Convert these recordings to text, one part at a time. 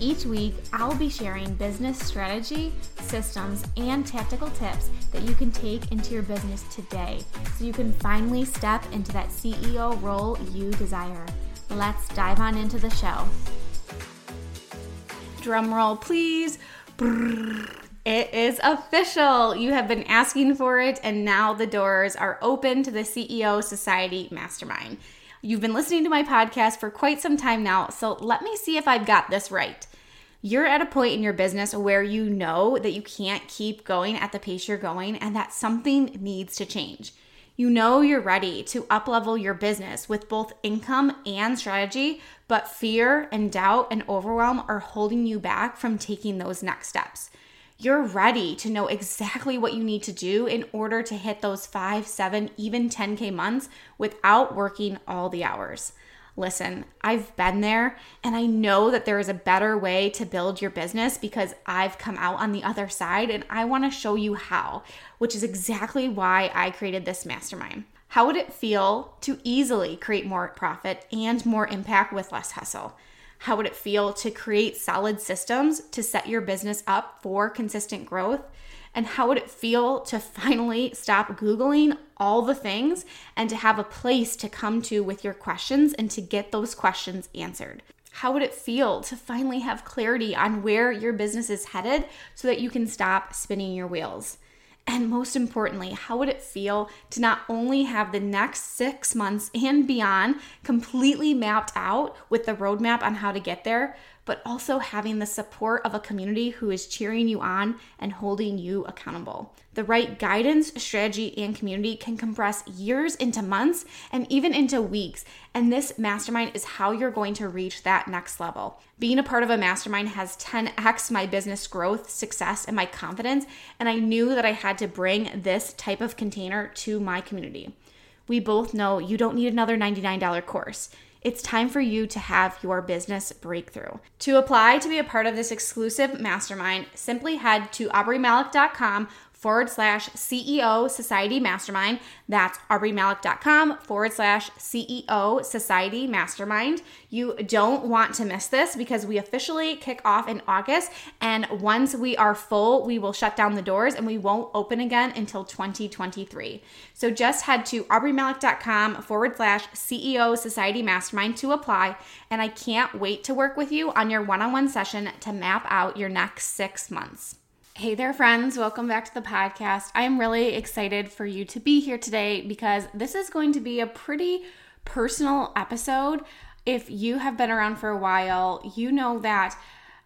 Each week, I'll be sharing business strategy, systems, and tactical tips that you can take into your business today so you can finally step into that CEO role you desire. Let's dive on into the show. Drum roll, please. It is official. You have been asking for it, and now the doors are open to the CEO Society Mastermind. You've been listening to my podcast for quite some time now, so let me see if I've got this right. You're at a point in your business where you know that you can't keep going at the pace you're going and that something needs to change. You know you're ready to uplevel your business with both income and strategy, but fear and doubt and overwhelm are holding you back from taking those next steps you're ready to know exactly what you need to do in order to hit those five, seven, even 10K months without working all the hours. Listen, I've been there and I know that there is a better way to build your business because I've come out on the other side and I want to show you how, which is exactly why I created this mastermind. How would it feel to easily create more profit and more impact with less hustle? How would it feel to create solid systems to set your business up for consistent growth? And how would it feel to finally stop Googling all the things and to have a place to come to with your questions and to get those questions answered? How would it feel to finally have clarity on where your business is headed so that you can stop spinning your wheels? And most importantly, how would it feel to not only have the next six months and beyond completely mapped out with the roadmap on how to get there, but also having the support of a community who is cheering you on and holding you accountable. The right guidance, strategy, and community can compress years into months and even into weeks. And this mastermind is how you're going to reach that next level. Being a part of a mastermind has 10x my business growth, success, and my confidence. And I knew that I had to bring this type of container to my community. We both know you don't need another $99 course it's time for you to have your business breakthrough. To apply to be a part of this exclusive mastermind, simply head to aubreemalick.com forward slash CEO Society Mastermind. That's aubreemalick.com forward slash CEO Society Mastermind. You don't want to miss this because we officially kick off in August. And once we are full, we will shut down the doors and we won't open again until 2023. So just head to aubreemalick.com forward slash CEO Society Mastermind to apply. And I can't wait to work with you on your one on one session to map out your next six months. Hey there, friends. Welcome back to the podcast. I am really excited for you to be here today because this is going to be a pretty personal episode. If you have been around for a while, you know that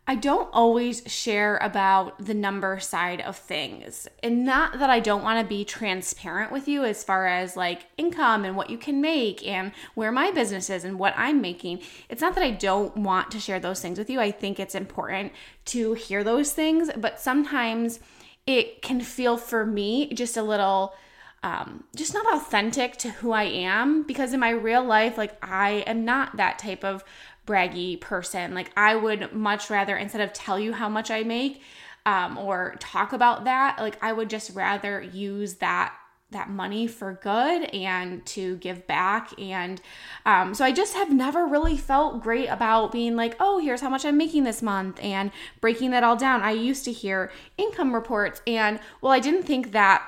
I don't always share about the number side of things. And not that I don't want to be transparent with you as far as like income and what you can make and where my business is and what I'm making. It's not that I don't want to share those things with you. I think it's important to hear those things, but sometimes it can feel for me just a little um, just not authentic to who I am because in my real life, like I am not that type of braggy person. Like I would much rather instead of tell you how much I make um, or talk about that, like I would just rather use that that money for good and to give back and um, so i just have never really felt great about being like oh here's how much i'm making this month and breaking that all down i used to hear income reports and well i didn't think that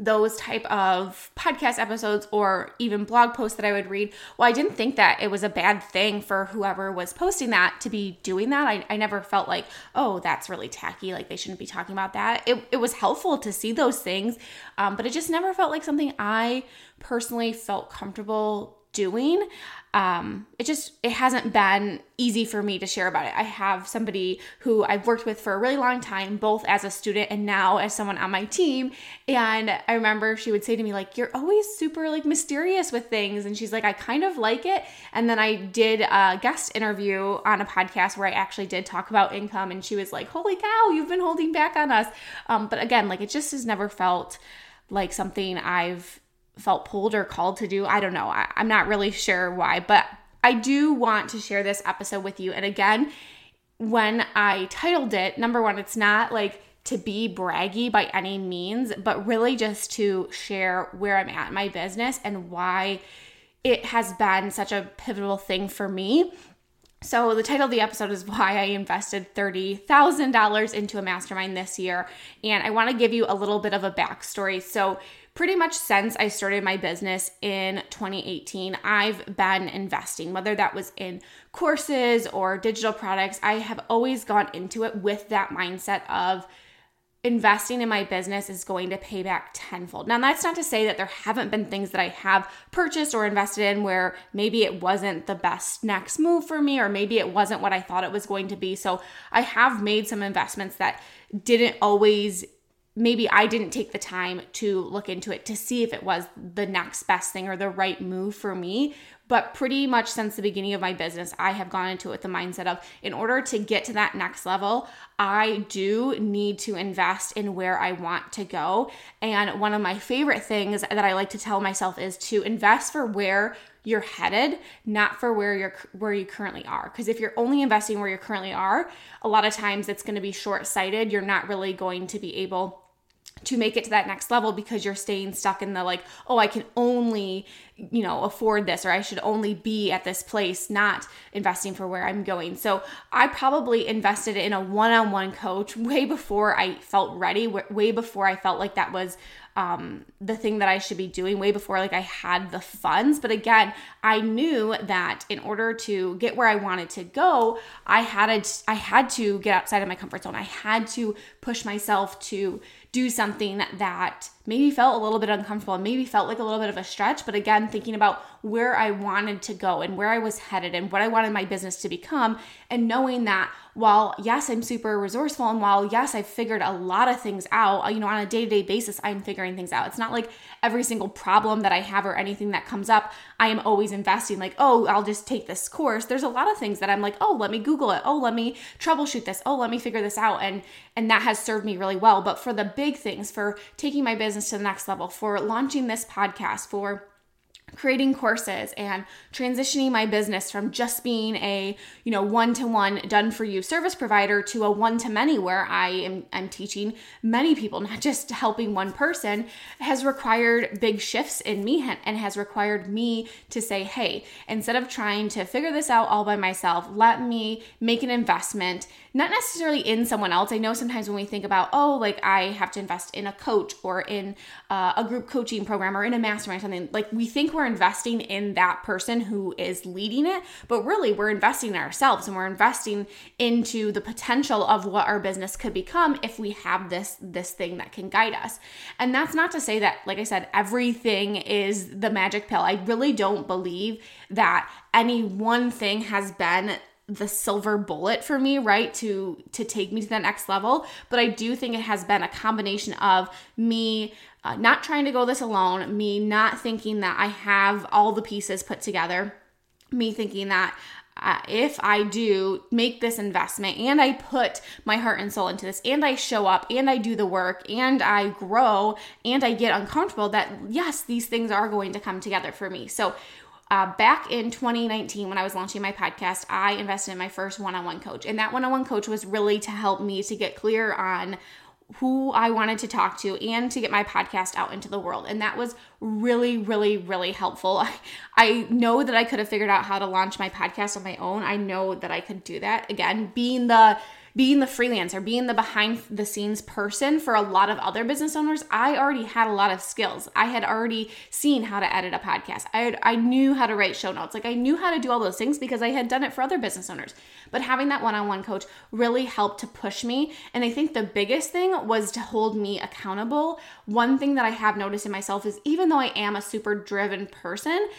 those type of podcast episodes or even blog posts that I would read, well, I didn't think that it was a bad thing for whoever was posting that to be doing that. I, I never felt like, oh, that's really tacky. Like they shouldn't be talking about that. It, it was helpful to see those things, um, but it just never felt like something I personally felt comfortable doing um, it just it hasn't been easy for me to share about it. I have somebody who I've worked with for a really long time, both as a student and now as someone on my team. And I remember she would say to me like, "You're always super like mysterious with things," and she's like, "I kind of like it." And then I did a guest interview on a podcast where I actually did talk about income, and she was like, "Holy cow, you've been holding back on us." Um, but again, like it just has never felt like something I've felt pulled or called to do. I don't know. I, I'm not really sure why, but I do want to share this episode with you. And again, when I titled it, number one, it's not like to be braggy by any means, but really just to share where I'm at in my business and why it has been such a pivotal thing for me. So, the title of the episode is Why I Invested $30,000 into a mastermind this year. And I want to give you a little bit of a backstory. So, pretty much since I started my business in 2018, I've been investing, whether that was in courses or digital products. I have always gone into it with that mindset of investing in my business is going to pay back tenfold. Now, that's not to say that there haven't been things that I have purchased or invested in where maybe it wasn't the best next move for me, or maybe it wasn't what I thought it was going to be. So, I have made some investments that didn't always maybe I didn't take the time to look into it to see if it was the next best thing or the right move for me. But pretty much since the beginning of my business, I have gone into it with the mindset of in order to get to that next level, I do need to invest in where I want to go. And one of my favorite things that I like to tell myself is to invest for where you're headed, not for where you're where you currently are. Because if you're only investing where you currently are, a lot of times it's going to be short-sighted. You're not really going to be able to make it to that next level because you're staying stuck in the like, oh, I can only, you know, afford this or I should only be at this place, not investing for where I'm going. So I probably invested in a one on one coach way before I felt ready, way before I felt like that was um, the thing that I should be doing way before like I had the funds. But again, I knew that in order to get where I wanted to go, I had to, I had to get outside of my comfort zone. I had to push myself to do something that maybe felt a little bit uncomfortable and maybe felt like a little bit of a stretch. But again, thinking about where I wanted to go and where I was headed and what I wanted my business to become, and knowing that while yes, I'm super resourceful and while yes, I've figured a lot of things out, you know, on a day to day basis, I'm figuring things out. It's not like every single problem that I have or anything that comes up, I am always investing, like, oh, I'll just take this course. There's a lot of things that I'm like, oh, let me Google it. Oh, let me troubleshoot this. Oh, let me figure this out. And and that has served me really well. But for the big things, for taking my business to the next level, for launching this podcast, for creating courses and transitioning my business from just being a you know one-to-one done for you service provider to a one-to-many where i am i'm teaching many people not just helping one person has required big shifts in me and has required me to say hey instead of trying to figure this out all by myself let me make an investment not necessarily in someone else. I know sometimes when we think about oh like i have to invest in a coach or in uh, a group coaching program or in a mastermind something like we think we're investing in that person who is leading it, but really we're investing in ourselves and we're investing into the potential of what our business could become if we have this this thing that can guide us. And that's not to say that like I said everything is the magic pill. I really don't believe that any one thing has been the silver bullet for me right to to take me to the next level but i do think it has been a combination of me uh, not trying to go this alone, me not thinking that I have all the pieces put together, me thinking that uh, if I do make this investment and I put my heart and soul into this and I show up and I do the work and I grow and I get uncomfortable, that yes, these things are going to come together for me. So, uh, back in 2019, when I was launching my podcast, I invested in my first one on one coach. And that one on one coach was really to help me to get clear on who I wanted to talk to and to get my podcast out into the world. And that was really, really, really helpful. I, I know that I could have figured out how to launch my podcast on my own. I know that I could do that. Again, being the being the freelancer, being the behind the scenes person for a lot of other business owners, I already had a lot of skills. I had already seen how to edit a podcast. I had, I knew how to write show notes. Like I knew how to do all those things because I had done it for other business owners. But having that one-on-one coach really helped to push me, and I think the biggest thing was to hold me accountable. One thing that I have noticed in myself is even though I am a super driven person,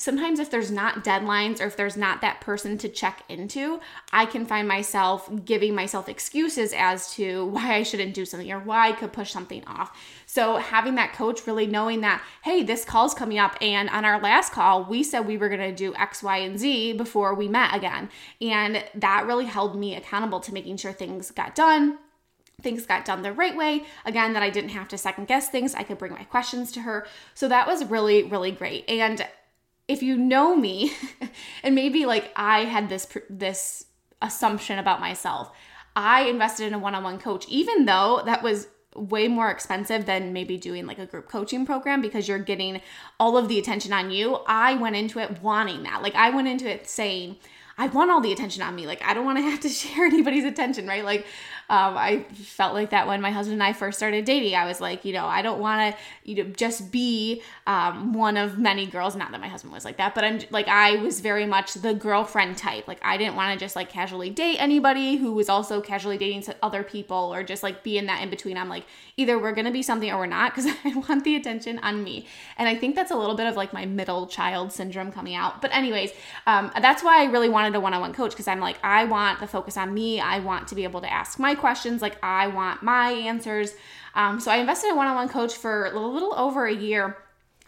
sometimes if there's not deadlines or if there's not that person to check into, I can find myself giving myself excuses as to why I shouldn't do something or why I could push something off. So having that coach really knowing that, hey, this call's coming up and on our last call, we said we were going to do X, Y, and Z before we met again. And that really held me accountable to making sure things got done things got done the right way. Again, that I didn't have to second guess things. I could bring my questions to her. So that was really, really great. And if you know me and maybe like I had this this assumption about myself, I invested in a one-on-one coach even though that was way more expensive than maybe doing like a group coaching program because you're getting all of the attention on you. I went into it wanting that. Like I went into it saying, I want all the attention on me. Like I don't want to have to share anybody's attention, right? Like um, I felt like that when my husband and I first started dating. I was like, you know, I don't want to, you know, just be um, one of many girls. Not that my husband was like that, but I'm like, I was very much the girlfriend type. Like, I didn't want to just like casually date anybody who was also casually dating other people or just like be in that in between. I'm like, either we're going to be something or we're not because I want the attention on me. And I think that's a little bit of like my middle child syndrome coming out. But, anyways, um, that's why I really wanted a one on one coach because I'm like, I want the focus on me. I want to be able to ask my questions. Like I want my answers. Um, so I invested in one on one coach for a little, little over a year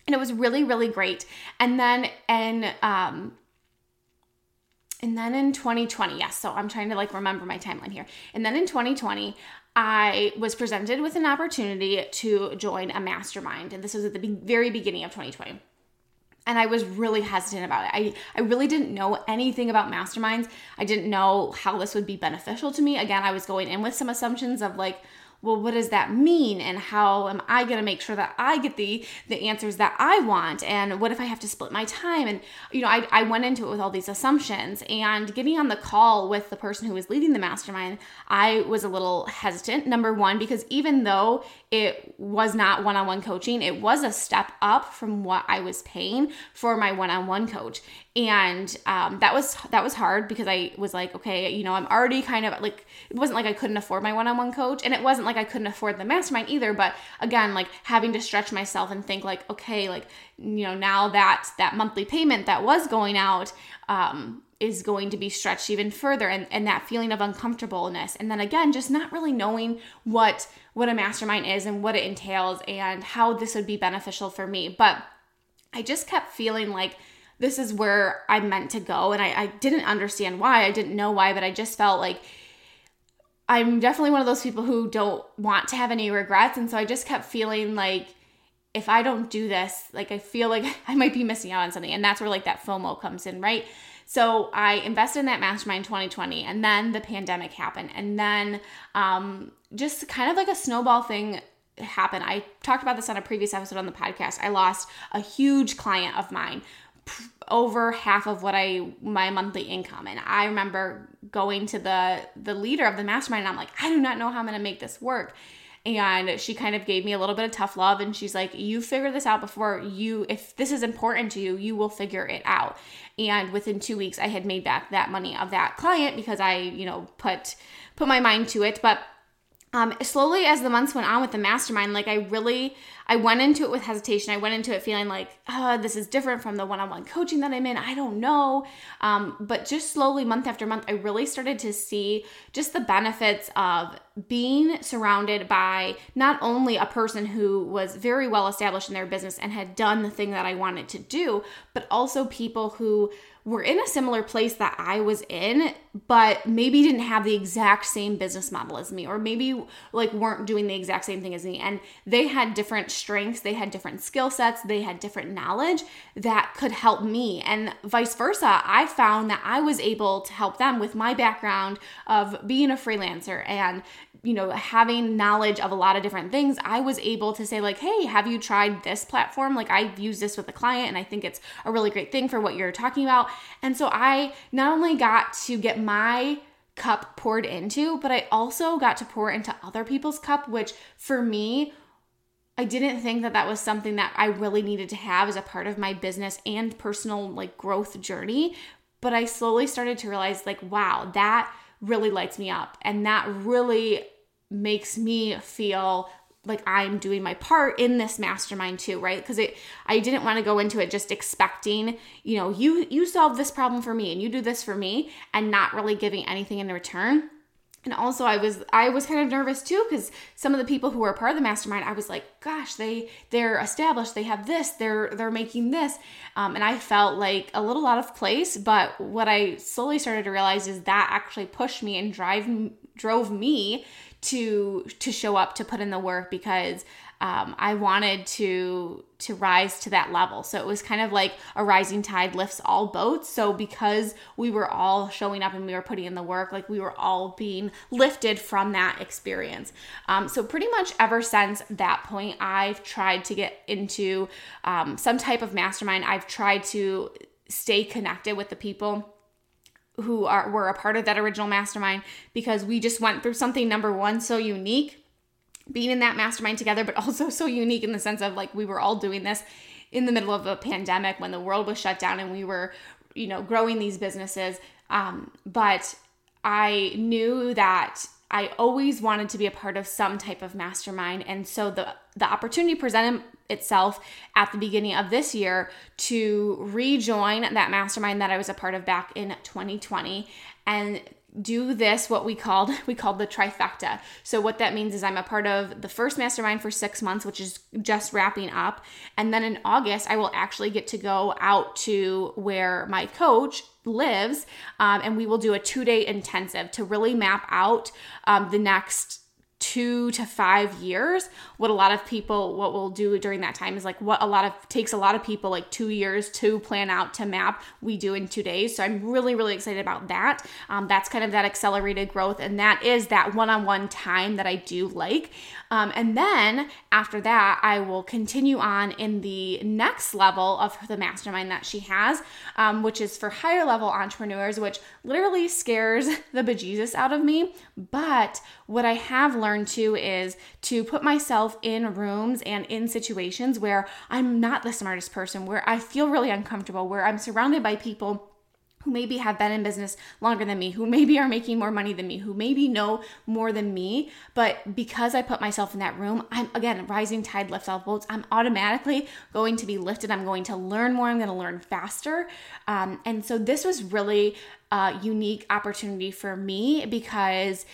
and it was really, really great. And then, and, um, and then in 2020, yes, so I'm trying to like remember my timeline here. And then in 2020, I was presented with an opportunity to join a mastermind. And this was at the very beginning of 2020 and I was really hesitant about it. I, I really didn't know anything about masterminds. I didn't know how this would be beneficial to me. Again, I was going in with some assumptions of like, well what does that mean? And how am i going to make sure that i get the the answers that i want? And what if i have to split my time? And you know i, I went into it with all these assumptions. And getting on the call with the person who was leading the mastermind i was a little hesitant number one because even though it was not one-on-one coaching it was a step up from what i was paying for my one-on-one coach and um, that was that was hard because i was like okay you know i'm already kind of like it wasn't like i couldn't afford my one-on-one coach and it wasn't like i couldn't afford the mastermind either but again like having to stretch myself and think like okay like you know now that that monthly payment that was going out um, is going to be stretched even further and, and that feeling of uncomfortableness. And then again just not really knowing what what a mastermind is and what it entails and how this would be beneficial for me. But i just kept feeling like this is where I'm meant to go. And I, I didn't understand why. I didn't know why, but I just felt like I'm definitely one of those people who don't want to have any regrets. And so I just kept feeling like if I don't do this, like I feel like I might be missing out on something. And that's where like that FOMO comes in, right? So I invested in that mastermind 2020 and then the pandemic happened. And then um, just kind of like a snowball thing happened. I talked about this on a previous episode on the podcast. I lost a huge client of mine over half of what I my monthly income. And I remember going to the the leader of the mastermind and I'm like, I do not know how I'm going to make this work. And she kind of gave me a little bit of tough love and she's like, "You figure this out before you if this is important to you, you will figure it out." And within 2 weeks I had made back that money of that client because I, you know, put put my mind to it, but um, slowly as the months went on with the mastermind, like I really, I went into it with hesitation. I went into it feeling like, oh, this is different from the one-on-one coaching that I'm in. I don't know. Um, but just slowly, month after month, I really started to see just the benefits of being surrounded by not only a person who was very well established in their business and had done the thing that I wanted to do, but also people who were in a similar place that I was in, but maybe didn't have the exact same business model as me, or maybe like weren't doing the exact same thing as me. And they had different strengths, they had different skill sets, they had different knowledge that could help me. And vice versa, I found that I was able to help them with my background of being a freelancer and you know, having knowledge of a lot of different things, I was able to say, like, hey, have you tried this platform? Like, I've used this with a client and I think it's a really great thing for what you're talking about. And so I not only got to get my cup poured into, but I also got to pour into other people's cup, which for me, I didn't think that that was something that I really needed to have as a part of my business and personal like growth journey. But I slowly started to realize, like, wow, that really lights me up. And that really makes me feel like I'm doing my part in this mastermind too, right? Because it I didn't want to go into it just expecting, you know, you you solve this problem for me and you do this for me and not really giving anything in return. And also I was I was kind of nervous too cuz some of the people who were part of the mastermind I was like, gosh, they they're established, they have this, they're they're making this. Um, and I felt like a little out of place, but what I slowly started to realize is that actually pushed me and drive drove me to to show up to put in the work because um, I wanted to to rise to that level. So it was kind of like a rising tide lifts all boats. So because we were all showing up and we were putting in the work, like we were all being lifted from that experience. Um, so pretty much ever since that point, I've tried to get into um, some type of mastermind. I've tried to stay connected with the people who are were a part of that original mastermind because we just went through something number one so unique being in that mastermind together but also so unique in the sense of like we were all doing this in the middle of a pandemic when the world was shut down and we were you know growing these businesses. Um, but i knew that i always wanted to be a part of some type of mastermind. And so the the opportunity presented itself at the beginning of this year to rejoin that mastermind that I was a part of back in 2020 and do this what we called we called the trifecta. So what that means is i'm a part of the first mastermind for six months which is just wrapping up. And then in august i will actually get to go out to where my coach lives um, and we will do a two day intensive to really map out um, the next two to five years what a lot of people what we'll do during that time is like what a lot of takes a lot of people like two years to plan out to map. We do in two days. So i'm really really excited about that. Um, that's kind of that accelerated growth. And that is that one-on-one time that i do like. Um, and then after that, I will continue on in the next level of the mastermind that she has, um, which is for higher level entrepreneurs, which literally scares the bejesus out of me. But what I have learned too is to put myself in rooms and in situations where I'm not the smartest person, where I feel really uncomfortable, where I'm surrounded by people who maybe have been in business longer than me, who maybe are making more money than me, who maybe know more than me. But because I put myself in that room, I'm again, rising tide lifts all boats. I'm automatically going to be lifted. I'm going to learn more. I'm going to learn faster. Um, and so this was really a unique opportunity for me because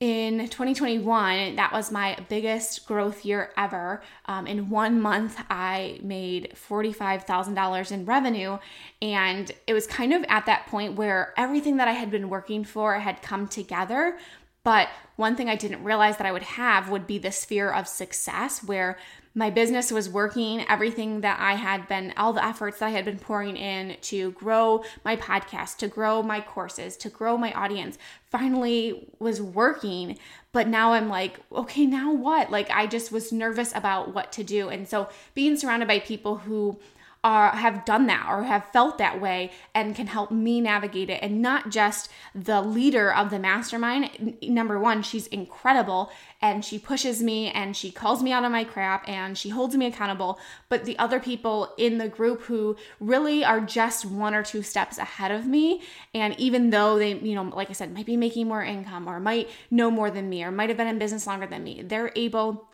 in 2021, that was my biggest growth year ever. Um, in one month, I made $45,000 in revenue. And it was kind of at that point where everything that I had been working for had come together. But one thing I didn't realize that I would have would be this fear of success, where my business was working, everything that I had been, all the efforts that I had been pouring in to grow my podcast, to grow my courses, to grow my audience, finally was working. But now I'm like, okay, now what? Like, I just was nervous about what to do. And so being surrounded by people who are have done that or have felt that way and can help me navigate it and not just the leader of the mastermind number 1 she's incredible and she pushes me and she calls me out on my crap and she holds me accountable but the other people in the group who really are just one or two steps ahead of me and even though they you know like I said might be making more income or might know more than me or might have been in business longer than me they're able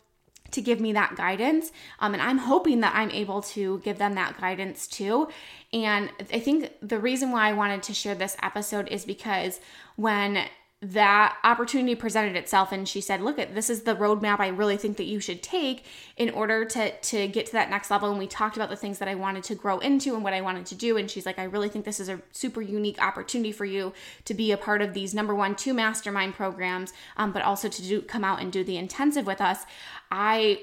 to give me that guidance. Um, and I'm hoping that I'm able to give them that guidance too. And I think the reason why I wanted to share this episode is because when that opportunity presented itself and she said look at this is the roadmap i really think that you should take in order to to get to that next level. And we talked about the things that i wanted to grow into and what i wanted to do. And she's like i really think this is a super unique opportunity for you to be a part of these number one two mastermind programs um, but also to do come out and do the intensive with us. I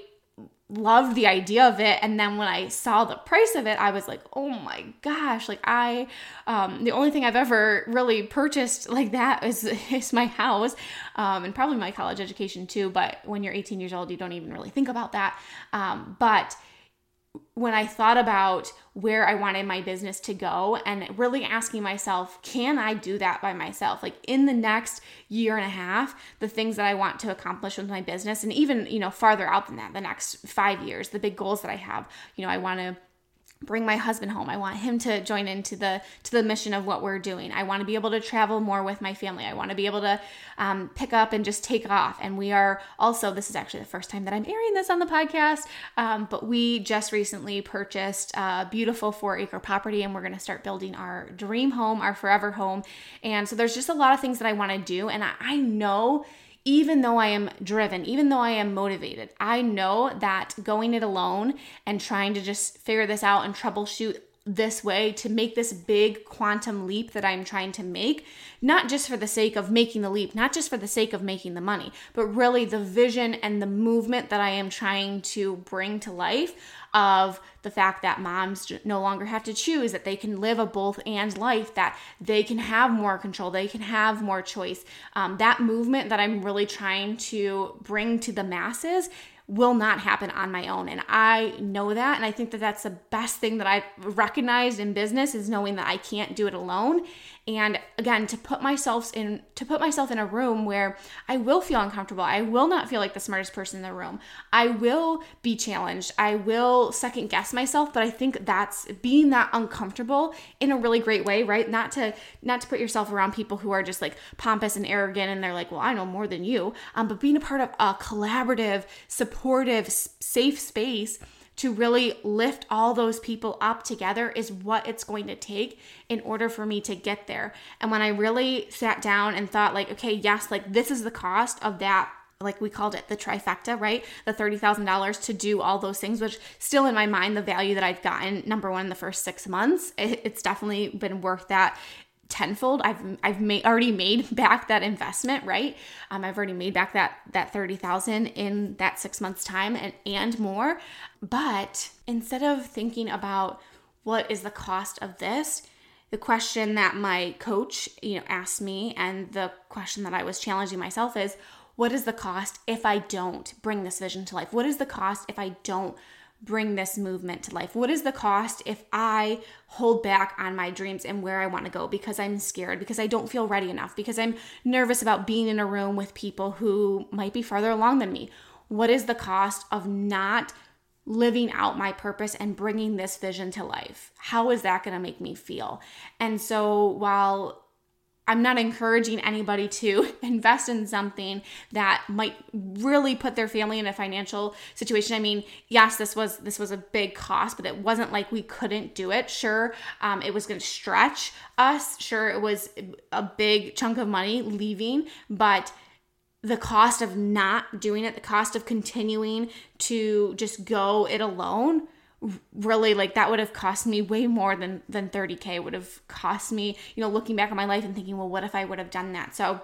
loved the idea of it. And then when i saw the price of it i was like oh my gosh like i um, the only thing i've ever really purchased like that is is my house um, and probably my college education too. But when you're 18 years old you don't even really think about that. Um, but when I thought about where I wanted my business to go and really asking myself, can I do that by myself? Like in the next year and a half, the things that I want to accomplish with my business, and even, you know, farther out than that, the next five years, the big goals that I have, you know, I want to bring my husband home. I want him to join into the to the mission of what we're doing. I want to be able to travel more with my family. I want to be able to um, pick up and just take off. And we are also this is actually the first time that I'm airing this on the podcast. Um, but we just recently purchased a beautiful four acre property, and we're going to start building our dream home, our forever home. And so there's just a lot of things that I want to do, and I, I know even though I am driven, even though I am motivated, I know that going it alone and trying to just figure this out and troubleshoot this way to make this big quantum leap that I'm trying to make, not just for the sake of making the leap, not just for the sake of making the money, but really the vision and the movement that I am trying to bring to life of the fact that moms no longer have to choose, that they can live a both and life, that they can have more control, they can have more choice. Um, that movement that I'm really trying to bring to the masses will not happen on my own. And i know that and i think that that's the best thing that i've recognized in business is knowing that i can't do it alone. And again to put myself in to put myself in a room where i will feel uncomfortable i will not feel like the smartest person in the room i will be challenged i will second guess myself but i think that's being that uncomfortable in a really great way right? Not to not to put yourself around people who are just like pompous and arrogant and they're like well i know more than you. Um, but being a part of a collaborative supportive safe space to really lift all those people up together is what it's going to take in order for me to get there. And when I really sat down and thought, like, okay, yes, like this is the cost of that like we called it the trifecta, right? The $30,000 to do all those things, which still in my mind, the value that I've gotten, number one, in the first six months, it's definitely been worth that tenfold. I've i've made already made back that investment right? Um, i've already made back that that 30000 in that six months time and and more. But instead of thinking about what is the cost of this the question that my coach you know asked me and the question that i was challenging myself is what is the cost if i don't bring this vision to life? What is the cost if i don't bring this movement to life? What is the cost if I hold back on my dreams and where I want to go because I'm scared, because I don't feel ready enough, because I'm nervous about being in a room with people who might be farther along than me? What is the cost of not living out my purpose and bringing this vision to life? How is that going to make me feel? And so while I'm not encouraging anybody to invest in something that might really put their family in a financial situation. I mean, yes, this was this was a big cost, but it wasn't like we couldn't do it. Sure, um, it was going to stretch us. Sure, it was a big chunk of money leaving, but the cost of not doing it, the cost of continuing to just go it alone really like that would have cost me way more than than 30k it would have cost me you know looking back on my life and thinking well what if i would have done that so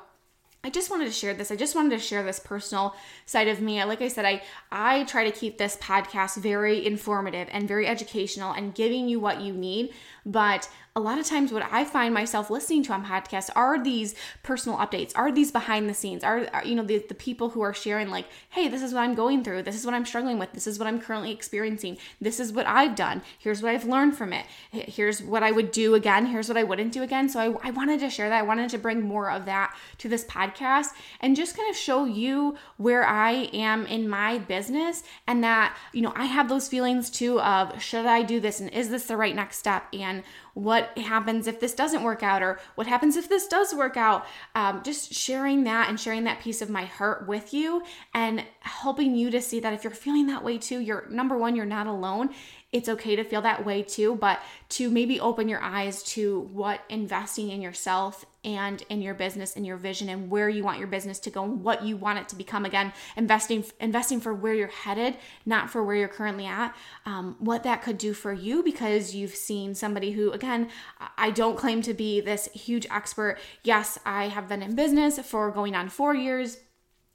I just wanted to share this. I just wanted to share this personal side of me. Like I said, I I try to keep this podcast very informative and very educational and giving you what you need, but a lot of times what I find myself listening to on podcasts are these personal updates, are these behind the scenes, are, are, you know the, the people who are sharing like, hey, this is what I'm going through, this is what I'm struggling with, this is what I'm currently experiencing, this is what I've done, here's what I've learned from it, here's what I would do again, here's what I wouldn't do again. So I, I wanted to share that. I wanted to bring more of that to this podcast and just kind of show you where I am in my business and that, you know, I have those feelings too of should I do this and is this the right next step and what happens if this doesn't work out or what happens if this does work out. Um, just sharing that and sharing that piece of my heart with you and helping you to see that if you're feeling that way too you're number one you're not alone. It's okay to feel that way too but to maybe open your eyes to what investing in yourself and in your business and your vision and where you want your business to go and what you want it to become. Again, investing investing for where you're headed, not for where you're currently at. Um, what that could do for you because you've seen somebody who, again, I don't claim to be this huge expert. Yes, I have been in business for going on four years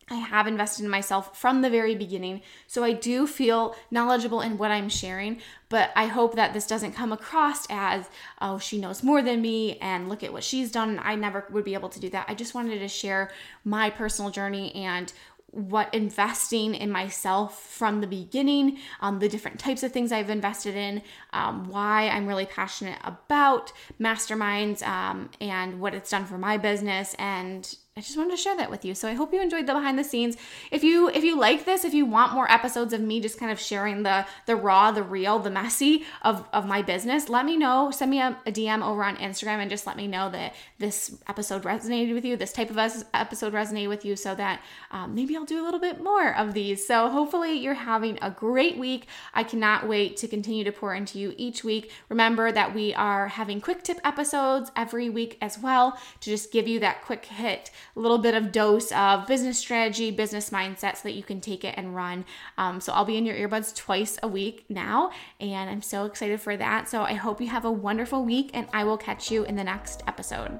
I have invested in myself from the very beginning. So I do feel knowledgeable in what I'm sharing, but I hope that this doesn't come across as, oh, she knows more than me and look at what she's done. I never would be able to do that. I just wanted to share my personal journey and what investing in myself from the beginning, um, the different types of things I've invested in, um, why I'm really passionate about masterminds um, and what it's done for my business and I just wanted to share that with you. So I hope you enjoyed the behind the scenes. If you if you like this, if you want more episodes of me just kind of sharing the the raw, the real, the messy of of my business, let me know. Send me a, a DM over on Instagram and just let me know that this episode resonated with you, this type of episode resonated with you, so that um, maybe I'll do a little bit more of these. So hopefully you're having a great week. I cannot wait to continue to pour into you each week. Remember that we are having quick tip episodes every week as well to just give you that quick hit a little bit of dose of business strategy, business mindset so that you can take it and run. Um, so I'll be in your earbuds twice a week now, and I'm so excited for that. So I hope you have a wonderful week, and I will catch you in the next episode.